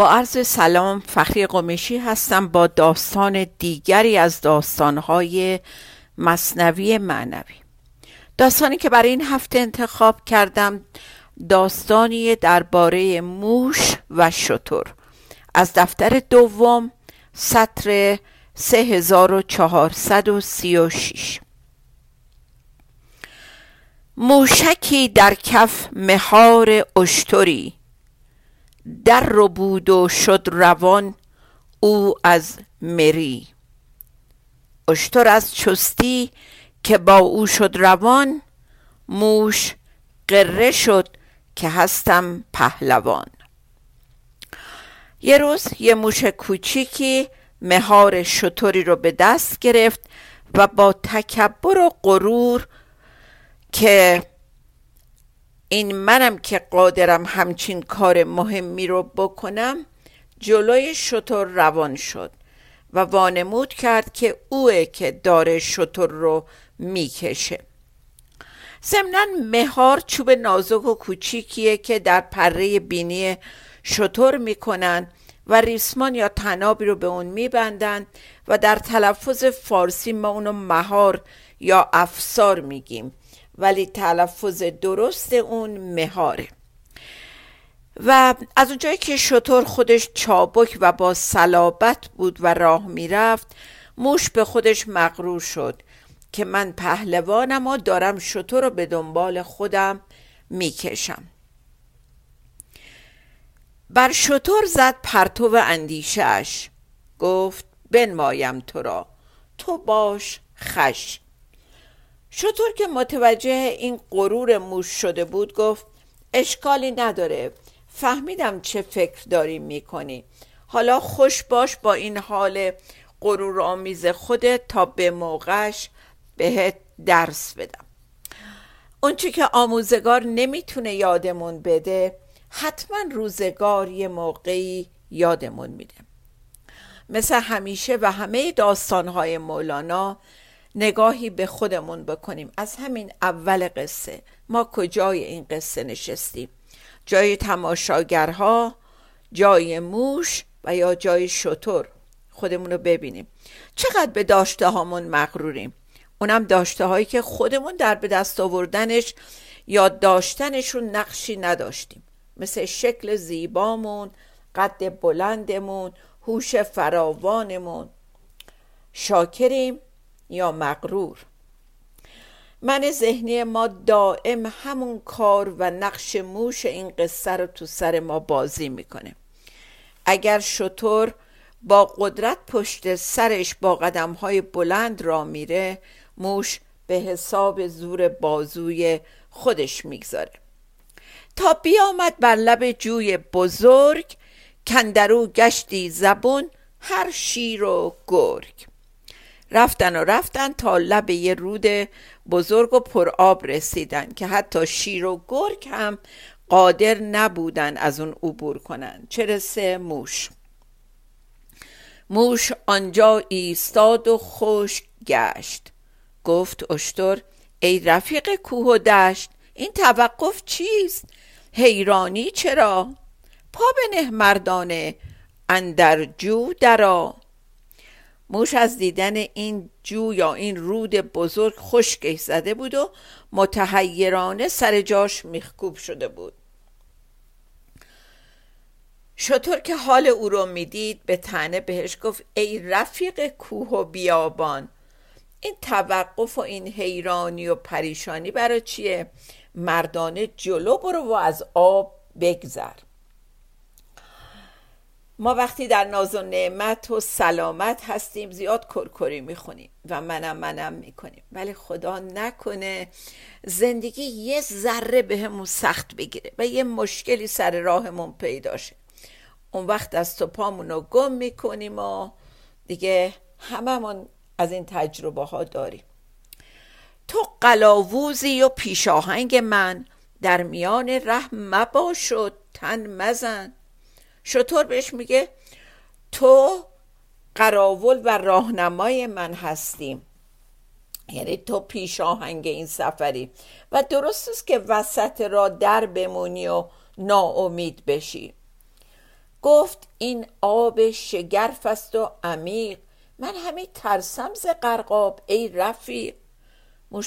با عرض سلام فخری قمشی هستم با داستان دیگری از داستانهای مصنوی معنوی. داستانی که برای این هفته انتخاب کردم داستانی درباره موش و شتر. از دفتر دوم سطر 3436 موشکی در کف مهار اشتری. در رو بود و شد روان او از مری. اشتر از چستی که با او شد روان موش قره شد که هستم پهلوان. یه روز یه موش کوچیکی مهار شطوری رو به دست گرفت و با تکبر و غرور که این منم که قادرم همچین کار مهمی رو بکنم جلوی شطور روان شد و وانمود کرد که اوه که داره شطور رو می‌کشه. ضمنا مهار چوب نازک و کوچیکیه که در پره بینی شطور می‌کنن و ریسمان یا تنابی رو به اون میبندن و در تلفظ فارسی ما اونو مهار یا افسار میگیم. ولی تلفظ درست اون مهاره. و از اونجایی که شطور خودش چابک و با صلابت بود و راه می‌رفت موش به خودش مغرور شد که من پهلوانم و دارم شطور رو به دنبال خودم می‌کشم. بر شطور زد پرتو اندیشش گفت بنمایم تو را. تو باش خش. شطور که متوجه این غرور موش شده بود گفت اشکالی نداره. فهمیدم چه فکر داری می‌کنی. حالا خوش باش با این حال غرور آمیز خودت تا به موقعش بهت درس بدم. اونچه که آموزگار نمی‌تونه یادمون بده حتما روزگار یه موقعی یادمون میده. مثل همیشه و همه داستانهای مولانا نگاهی به خودمون بکنیم. از همین اول قصه. ما کجای این قصه نشستیم؟ جای تماشاگرها جای موش و یا جای شطور؟ خودمون رو ببینیم. چقدر به داشته هامون مغروریم؟ اونم داشته هایی که خودمون در به دست آوردنش یا داشتنشون نقشی نداشتیم. مثل شکل زیبامون قد بلندمون هوش فراوانمون. شاکریم. یا مغرور. من ذهنی ما دائم همون کار و نقش موش این قصه رو تو سر ما بازی می‌کنه. اگر شطور با قدرت پشت سرش با قدم های بلند را میره موش به حساب زور بازوی خودش می‌گذاره. تا بیامد بر لب جوی بزرگ کندرو گشتی زبون هر شیر و گرگ. رفتن و رفتن تا لب یه رود بزرگ و پر آب رسیدن که حتی شیر و گرگ هم قادر نبودن از اون عبور کنن. چه رسه موش؟ موش آنجا ایستاد و خوش گشت. گفت اشتر ای رفیق کوه و دشت این توقف چیست؟ حیرانی چرا؟ پا نه مردانه اندر جو درا موش از دیدن این جو یا این رود بزرگ خشکش زده بود و متحیرانه سر جاش میخکوب شده بود. شطور که حال او رو می‌دید به تنه بهش گفت ای رفیق کوه و بیابان این توقف و این حیرانی و پریشانی برای چیه؟ مردانه جلو برو و از آب بگذر. ما وقتی در ناز و نعمت و سلامت هستیم زیاد کرکری می‌خونیم و منم منم می‌کنیم. ولی خدا نکنه زندگی یه ذره بهمون سخت بگیره و یه مشکلی سر راهمون پیدا شه. اون وقت دست و پامون گم می‌کنیم و دیگه هممون از این تجربه ها داریم. تو قلاووزی و پیشاهنگ من. در میان ره مباش و تن مزن. شطور بهش میگه تو قراول و راهنمای من هستیم یعنی تو پیش آهنگ این سفری. و درست است که وسط را در بمونی و ناامید بشی. گفت این آب شگرف است و عمیق. من همین ترسم ز غرقاب ای رفیق.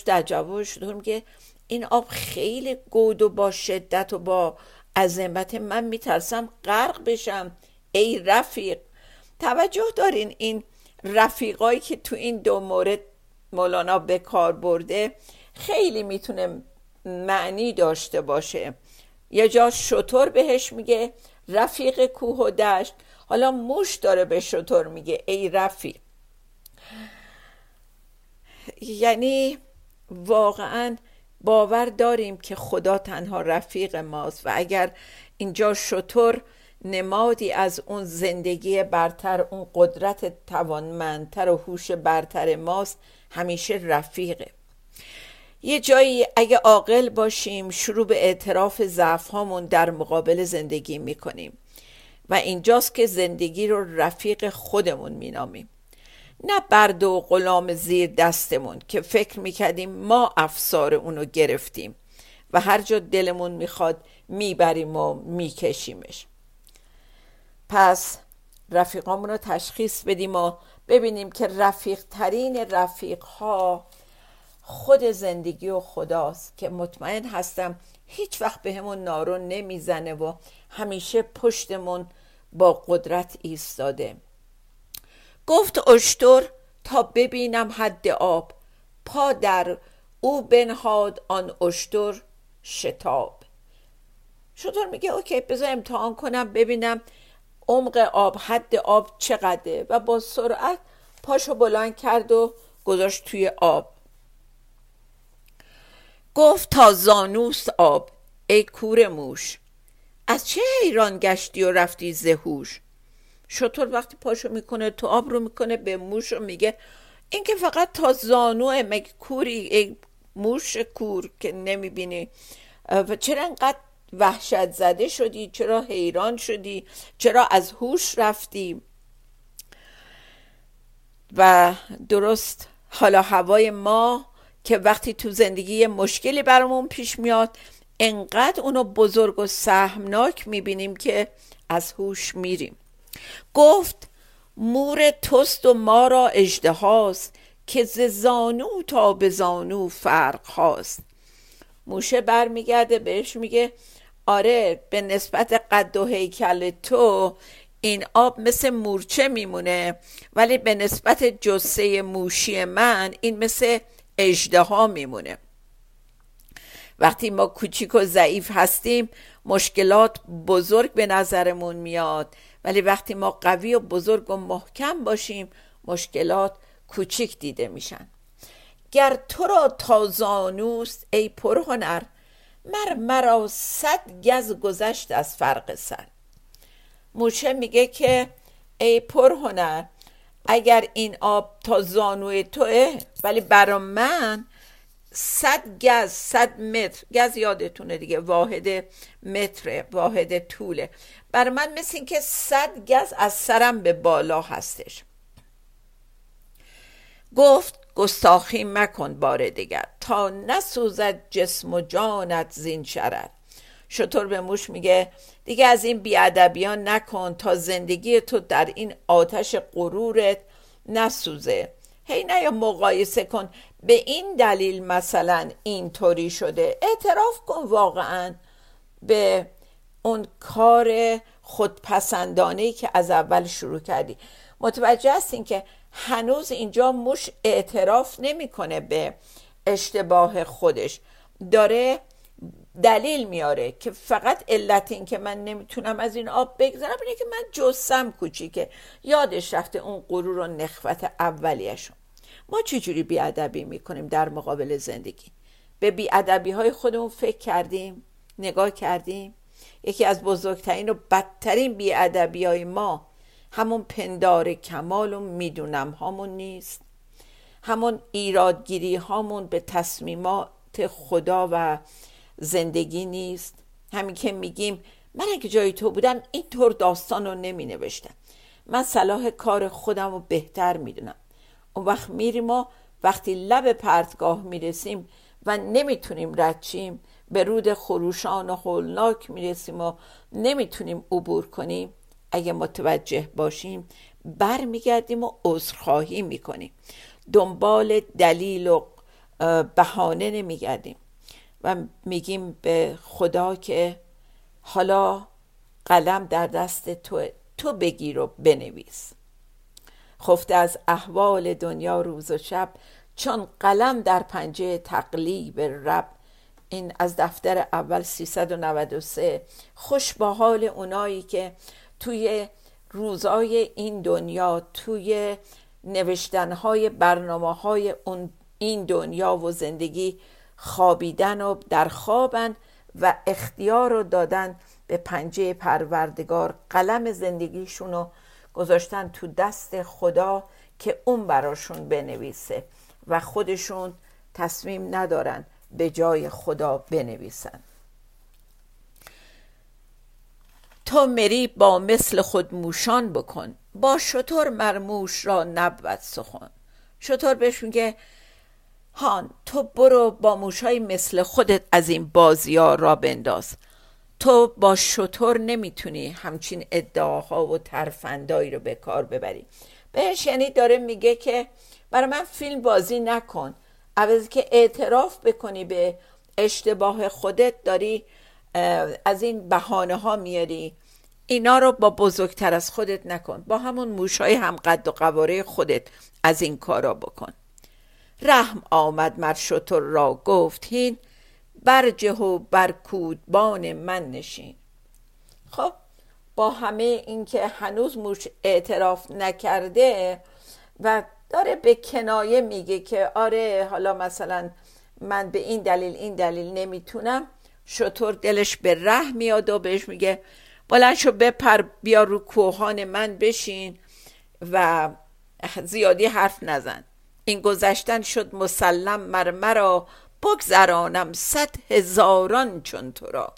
در جوابش میگه این آب خیلی گود و با شدت و با عظمت من میترسم غرق بشم. ای رفیق توجه دارین این رفیقایی که تو این دو مورد مولانا به کار برده خیلی می‌تونه معنی داشته باشه. یه جا شطور بهش میگه رفیق کوه و دشت. حالا موش داره به شطور میگه ای رفیق. یعنی واقعا باور داریم که خدا تنها رفیق ماست و اگر اینجا شطور نمادی از اون زندگی برتر اون قدرت توانمندتر و هوش برتر ماست همیشه رفیقه. یه جایی اگه عاقل باشیم شروع به اعتراف ضعف هامون در مقابل زندگی می‌کنیم و اینجاست که زندگی رو رفیق خودمون مینامیم. نه برد و غلام زیر دستمون که فکر می‌کردیم ما افسار اونو گرفتیم و هر جا دلمون می‌خواد می‌بریم و میکشیمش. پس رفیقامون رو تشخیص بدیم و ببینیم که رفیق ترین رفیق ها خود زندگی و خداست که مطمئن هستم هیچ وقت به همون نارون نمی‌زنه و همیشه پشتمون با قدرت ایستاده. گفت اشتر تا ببینم حد آب. پا در او بنهاد آن اشتر شتاب. شطور میگه اوکی بذار امتحان کنم ببینم عمق آب حد آب چقدره. و با سرعت پاشو بلند کرد و گذاشت توی آب. گفت تا زانوست آب ای کور موش از چه حیران گشتی و رفتی زهوش؟ شطور وقتی پاشو می‌کنه تو آب رو می‌کنه به موش رو میگه. این که فقط تا زانوه مگه کوری موش کور که نمی‌بینی؟ و چرا انقدر وحشت زده شدی؟ چرا حیران شدی؟ چرا از هوش رفتی؟ و درست حالا هوای ما که وقتی تو زندگی مشکلی برامون پیش میاد انقدر اونو بزرگ و سهمناک می‌بینیم که از هوش میریم. گفت مور توست و ما را اجدهاست که ز زانو تا به زانو فرق هاست. موشه برمیگرده بهش میگه آره به نسبت قد و هیکل تو این آب مثل مورچه میمونه ولی به نسبت جسه موشی من این مثل اجده میمونه. وقتی ما کوچیک و ضعیف هستیم مشکلات بزرگ به نظرمون میاد. ولی وقتی ما قوی و بزرگ و محکم باشیم مشکلات کوچیک دیده میشن. گر تو را تازانوست ای پرهنر مر مرا صد گز گذشت از فرق سر. موشه میگه که ای پرهنر اگر این آب تا زانوی توه ولی برا من صد گز صد متر. گز یادتونه دیگه واحد متر واحد طوله. برای من مثل این که صد گز از سرم به بالا هستش. گفت گستاخی مکن بار دیگر. تا نسوزد جسم و جانت زین شرر. شطور به موش میگه دیگه از این بیادبیان نکن تا زندگی تو در این آتش غرورت نسوزه. هی نه یا مقایسه کن. به این دلیل مثلا اینطوری شده. اعتراف کن واقعا به اون کار خودپسندانه که از اول شروع کردی. متوجه هستین که هنوز اینجا موش اعتراف نمی‌کنه به اشتباه خودش. داره دلیل میاره که فقط علت این که من نمی‌تونم از این آب بگذرم اینه که من جسم کوچیکه. یادش رفته اون غرور و نخوت اولیشون. ما چجوری بیادبی می‌کنیم در مقابل زندگی؟ به بیادبی های خودمون فکر کردیم نگاه کردیم. یکی از بزرگترین و بدترین بیادبی های ما همون پندار کمال و می‌دونم هامون نیست. همون ایرادگیری هامون به تصمیمات خدا و زندگی نیست. همین که میگیم من اگه جای تو بودم اینطور داستان رو نمی نوشتم من صلاح کار خودم رو بهتر می‌دونم. اون وقت میریم و وقتی لب پرتگاه می‌رسیم و نمی‌تونیم ردچیم به رود خروشان و هولناک می‌رسیم و نمی‌تونیم عبور کنیم اگه متوجه باشیم برمیگردیم و عذرخواهی می‌کنیم. دنبال دلیل و بهانه نمیگردیم و میگیم به خدا که حالا قلم در دست تو تو بگیر و بنویس. خفته از احوال دنیا روز و شب چون قلم در پنجه تقلیب رب. این از دفتر اول 393 خوش با حال اونایی که توی روزای این دنیا توی نوشتنهای برنامه های این دنیا و زندگی خوابیدن و در خوابن و اختیار رو دادن به پنجه پروردگار. قلم زندگیشون رو گذاشتن تو دست خدا که اون براشون بنویسه و خودشون تصمیم ندارن به جای خدا بنویسن. تو مری با مثل خود موشان بکن با شطور مرموش را نبود سخن. شطور بهش میگه هان تو برو با موشای مثل خودت از این بازی ها را بنداز. تو با شطور نمی‌تونی همچین ادعاها و ترفندایی رو به کار ببری. بهش یعنی داره میگه که برای من فیلم بازی نکن. عوضی که اعتراف بکنی به اشتباه خودت داری از این بهانه ها میاری. اینا رو با بزرگتر از خودت نکن. با همون موشای هم قد و قواره خودت از این کارا بکن. رحم آمد مر شطور را گفت هین برجه و بر کودبان من نشین. خب با همه اینکه هنوز موش اعتراف نکرده و داره به کنایه میگه که آره حالا مثلا من به این دلیل این دلیل نمی‌تونم شطور دلش به ره میاد و بهش میگه بلند شو بپر بیا رو کوهان من بشین و زیادی حرف نزن. این گذشتن شد مسلم مر مرا بگذرانم صد هزاران چون تو را.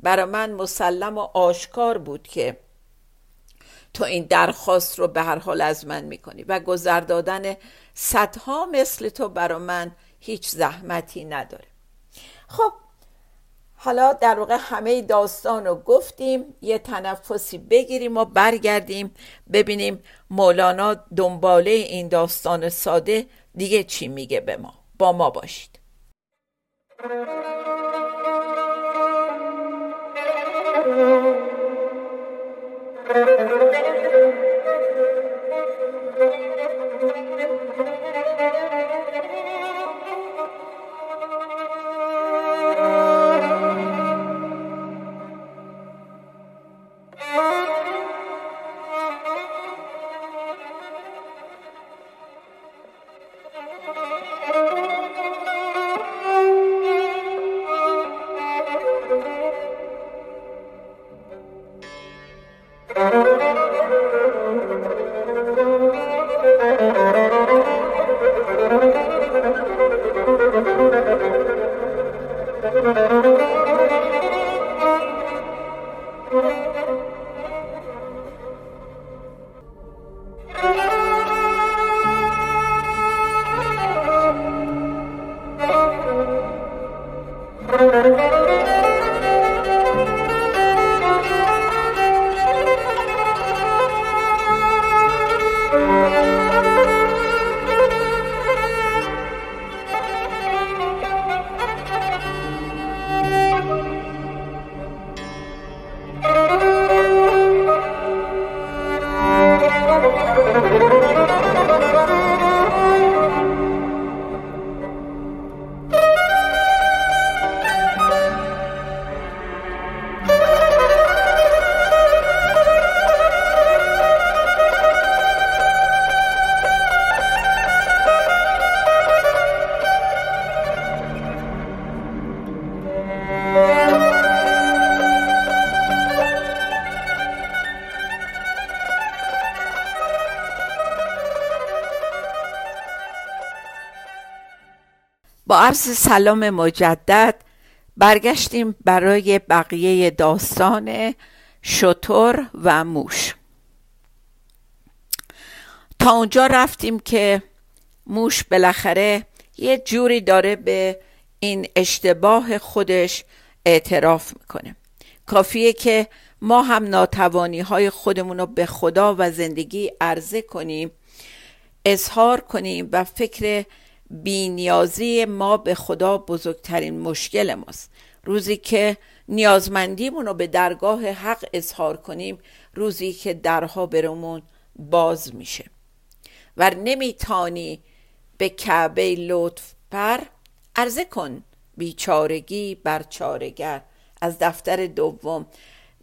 برا من مسلم و آشکار بود که تو این درخواست رو به هر حال از من می‌کنی و گذر دادن صدها مثل تو برا من هیچ زحمتی نداره. خب حالا در واقع همه داستان رو گفتیم یه تنفسی بگیریم و برگردیم ببینیم مولانا دنباله این داستان ساده دیگه چی میگه به ما. با ما باشید. Thank you. با عرض سلام مجدد برگشتیم برای بقیه داستان شطور و موش. تا اونجا رفتیم که موش بالاخره یه جوری داره به این اشتباه خودش اعتراف می‌کنه. کافیه که ما هم ناتوانی های خودمون رو به خدا و زندگی عرضه کنیم اظهار کنیم و فکر بینیازی ما به خدا بزرگترین مشکل ماست. روزی که نیازمندیمون رو به درگاه حق اظهار کنیم روزی که درها برمون باز میشه. و نمیتانی به کعبه لطف پر عرضه کن بیچارگی بر چارگر. از دفتر دوم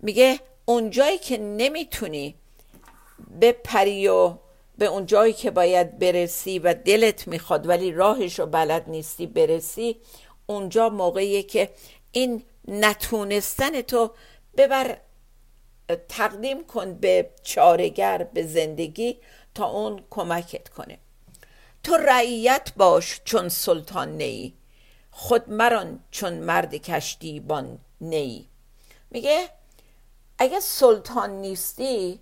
میگه اونجایی که نمی‌تونی بپری و به اون جایی که باید برسی و دلت می‌خواد ولی راهش رو بلد نیستی برسی اونجا موقعیه که این نتونستن تو ببر تقدیم کن به چارگر به زندگی تا اون کمکت کنه. تو رعیت باش چون سلطان نی خود مران چون مرد کشتیبان نی. میگه اگه سلطان نیستی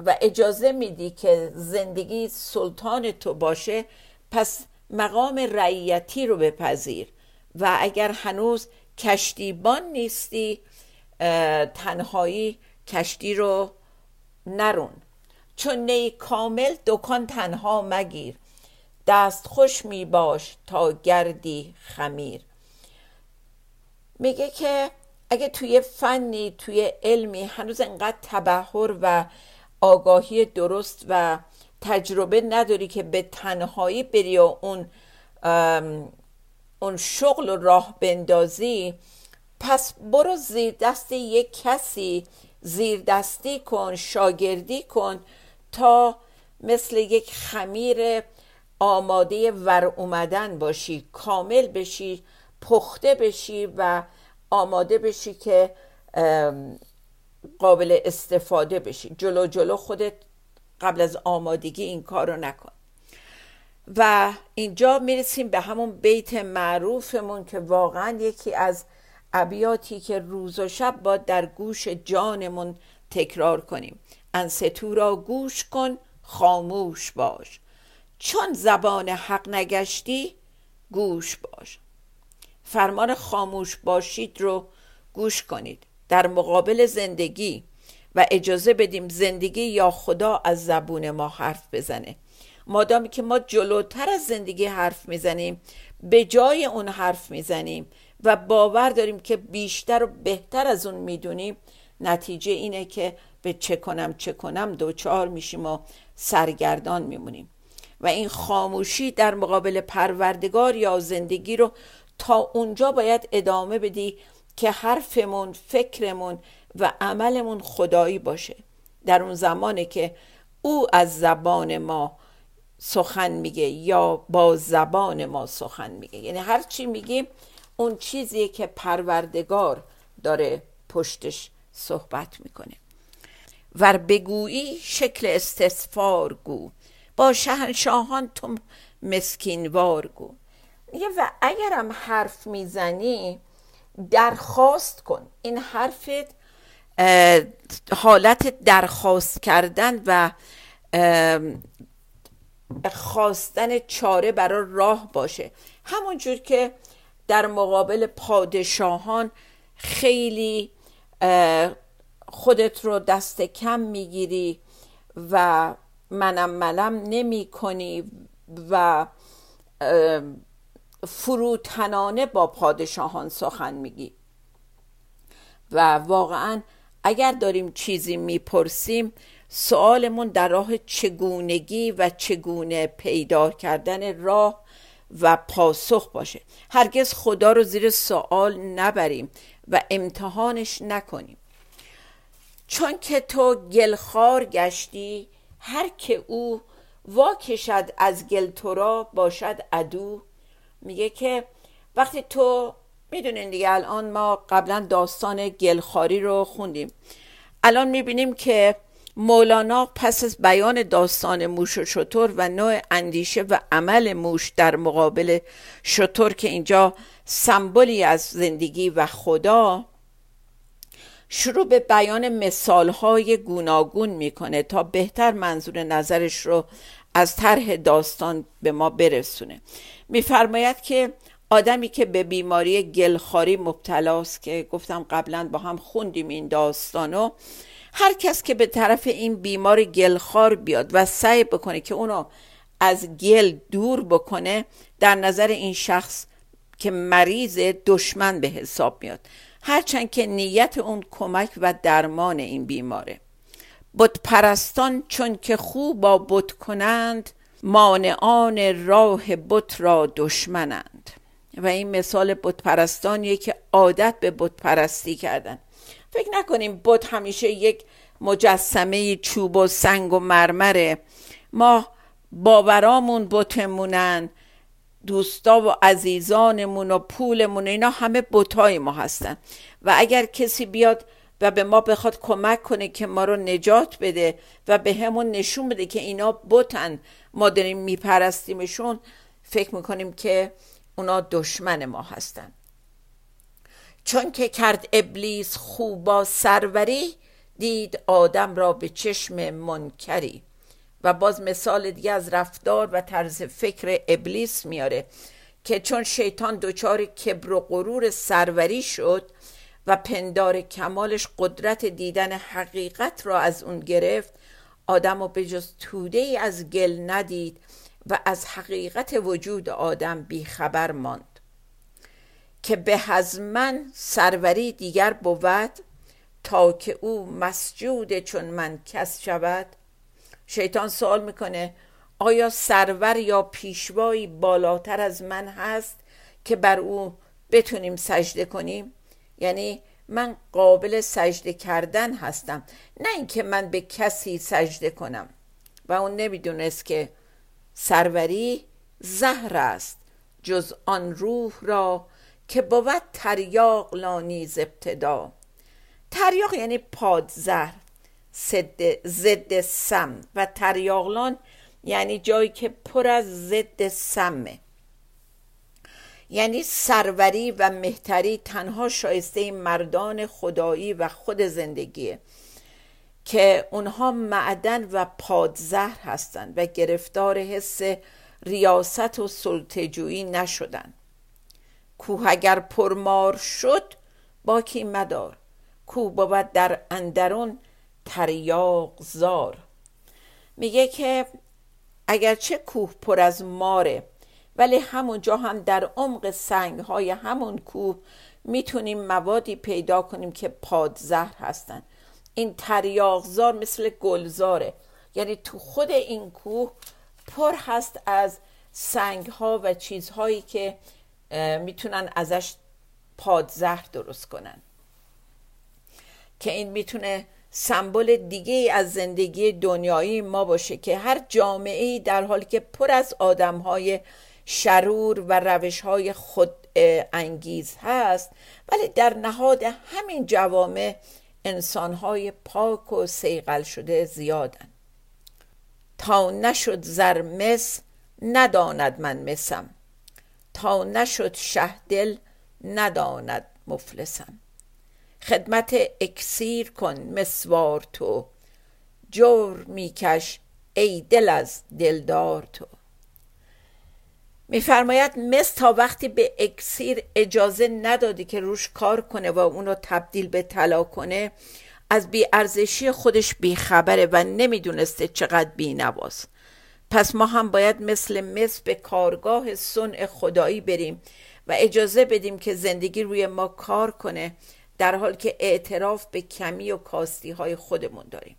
و اجازه میدی که زندگی سلطان تو باشه پس مقام رعیتی رو بپذیر. و اگر هنوز کشتیبان نیستی تنهایی کشتی رو نرون. چون نی کامل دکان تنها مگیر. دست خوش می باش تا گردی خمیر. میگه که اگه توی فنی توی علمی هنوز انقدر تبهر و آگاهی درست و تجربه نداری که به تنهایی بری و اون اون شغل و راه بندازی پس برو زیر دست یک کسی زیر دستی کن شاگردی کن تا مثل یک خمیر آماده ور اومدن باشی کامل بشی پخته بشی و آماده بشی که قابل استفاده بشی. جلو جلو خودت قبل از آمادگی این کار رو نکن. و اینجا می‌رسیم به همون بیت معروفمون که واقعا یکی از ابیاتی که روز و شب با در گوش جانمون تکرار کنیم. انستو را گوش کن خاموش باش. چون زبان حق نگشتی گوش باش. فرمان خاموش باشید رو گوش کنید. در مقابل زندگی و اجازه بدیم زندگی یا خدا از زبون ما حرف بزنه. مادامی که ما جلوتر از زندگی حرف می‌زنیم به جای اون حرف می‌زنیم و باور داریم که بیشتر و بهتر از اون می‌دونیم نتیجه اینه که به چه کنم چه کنم دوچار میشیم و سرگردان میمونیم. و این خاموشی در مقابل پروردگار یا زندگی رو تا اونجا باید ادامه بدی که حرفمون فکرمون و عملمون خدایی باشه. در اون زمانه که او از زبان ما سخن میگه یا با زبان ما سخن میگه. یعنی هر چی میگیم اون چیزیه که پروردگار داره پشتش صحبت می‌کنه. ور بگویی شکل استثفار گو با شهنشاهان تو مسکینوار گو. و اگرم حرف می‌زنی درخواست کن. این حرفت حالت درخواست کردن و خواستن چاره برای راه باشه. همونجور که در مقابل پادشاهان خیلی خودت رو دست کم می‌گیری و منم ملم نمی کنی و فروتنانه با پادشاهان سخن میگی. و واقعا اگر داریم چیزی می‌پرسیم سوالمون در راه چگونگی و چگونه پیدا کردن راه و پاسخ باشه. هرگز خدا رو زیر سوال نبریم و امتحانش نکنیم. چون که تو گلخار گشتی هر که او واکشد از گل تو را باشد ادو میگه که وقتی تو می‌دونین دیگه الان ما قبلا داستان گلخاری رو خوندیم. الان می‌بینیم که مولانا پس از بیان داستان موش و شطور و نوع اندیشه و عمل موش در مقابل شطور که اینجا سمبولی از زندگی و خدا شروع به بیان مثالهای گوناگون می‌کنه تا بهتر منظور نظرش رو از طرح داستان به ما برسونه. میفرماید که آدمی که به بیماری گلخاری مبتلاست که گفتم قبلا با هم خوندیم این داستانو هر کس که به طرف این بیمار گلخار بیاد و سعی بکنه که اونو از گل دور بکنه در نظر این شخص که مریض دشمن به حساب میاد. هرچند که نیت اون کمک و درمان این بیماره. بت پرستان چون که خوب با بت کنند مانعان راه بت را دشمنند. و این مثال بت پرستانیه که عادت به بت پرستی کردن. فکر نکنیم بت همیشه یک مجسمه چوب و سنگ و مرمره. ما باورامون بتمونن دوستا و عزیزانمون و پولمون اینا همه بتای ما هستن. و اگر کسی بیاد و به ما بخواد کمک کنه که ما رو نجات بده و به همون نشون بده که اینا بتن ما داریم میپرستیمشون. فکر می‌کنیم که اونا دشمن ما هستن. چون که کرد ابلیس خوبا سروری دید آدم را به چشم منکری. و باز مثال دیگه از رفتار و طرز فکر ابلیس میاره که چون شیطان دچار کبر و غرور سروری شد و پندار کمالش قدرت دیدن حقیقت را از اون گرفت. آدم و به جز توده ای از گل ندید و از حقیقت وجود آدم بیخبر ماند. که به از من سروری دیگر بود تا که او مسجود چون من کس شود. شیطان سوال می‌کنه آیا سرور یا پیشوایی بالاتر از من هست که بر او بتونیم سجده کنیم؟ یعنی من قابل سجده کردن هستم. نه اینکه من به کسی سجده کنم. و اون نمی‌دونست که سروری زهر است جز آن روح را که بود تریاق لانیز ابتدا. تریاق یعنی پادزهر ضد سم. و تریاقلان یعنی جایی که پر از ضد سمه. یعنی سروری و مهتری تنها شایسته مردان خدایی و خود زندگیه که اونها معدن و پادزهر هستند و گرفتار حس ریاست و سلطجویی نشدن کوه اگر پرمار شد باکی مدار. کوه بود در اندرون تریاق زار. میگه که اگرچه کوه پر از ماره ولی همونجا هم در عمق سنگ های همون کوه می‌تونیم موادی پیدا کنیم که پادزهر هستن. این تریاقزار مثل گلزاره. یعنی تو خود این کوه پر هست از سنگ ها و چیزهایی که می‌تونن ازش پادزهر درست کنن. که این می‌تونه سمبل دیگه از زندگی دنیایی ما باشه که هر جامعه در حالی که پر از آدم های شرور و روش های خود انگیز هست. ولی در نهاد همین جوامع انسان های پاک و سیقل شده زیادن. تا نشد زرمس نداند من مسم. تا نشد شهدل نداند مفلسم. خدمت اکسیر کن مسوار تو. جور میکش ای دل از دلدار تو. میفرماید مس تا وقتی به اکسیر اجازه ندادی که روش کار کنه و اونو تبدیل به طلا کنه از بیارزشی خودش بیخبره و نمی‌دونسته چقدر بینواست. پس ما هم باید مثل مس به کارگاه صنع خدایی بریم و اجازه بدیم که زندگی روی ما کار کنه در حال که اعتراف به کمی و کاستی های خودمون داریم.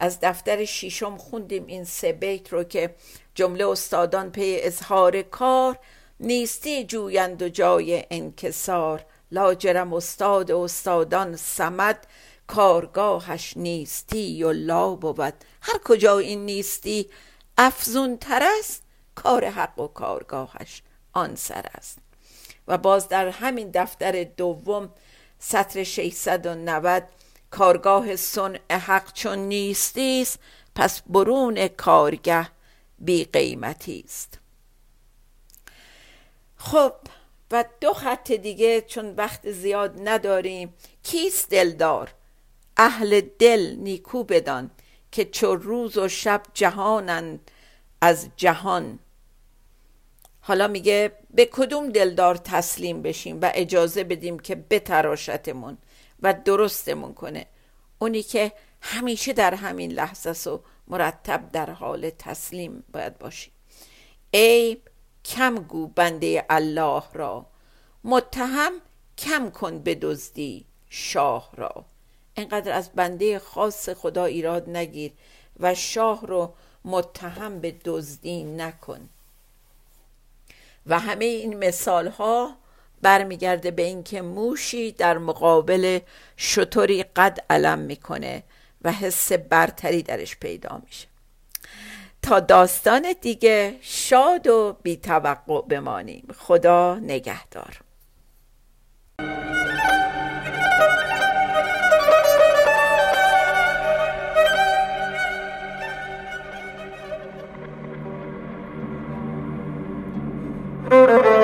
از دفتر شیشم خوندیم این سه بیت رو که جمله استادان پی اظهار کار نیستی جویند و جای انکسار لاجرم استاد و استادان سمد کارگاهش نیستی و لا بود هر کجا این نیستی افزون تر است کار حق و کارگاهش آن سر است و باز در همین دفتر دوم سطر 690 کارگاه سن حق چون نیستیست پس برون کارگه بی قیمتی است. خب و دو خط دیگه چون وقت زیاد نداریم کیست دلدار؟ اهل دل نیکو بدان که چو روز و شب جهانند از جهان. حالا میگه به کدوم دلدار تسلیم بشیم و اجازه بدیم که بتراشتمون و درستمون کنه؟ اونی که همیشه در همین لحظه و مرتب در حال تسلیم باید باشیم ای کم گو بنده الله را متهم کم کن به دزدی شاه را. اینقدر از بنده خاص خدا ایراد نگیر و شاه رو متهم به دزدی نکن. و همه این مثال ها برمیگرده به اینکه موشی در مقابل شطوری قد علم می‌کنه. و حس برتری درش پیدا میشه. تا داستان دیگه شاد و بیتوقع بمانیم. خدا نگهدار. عشق را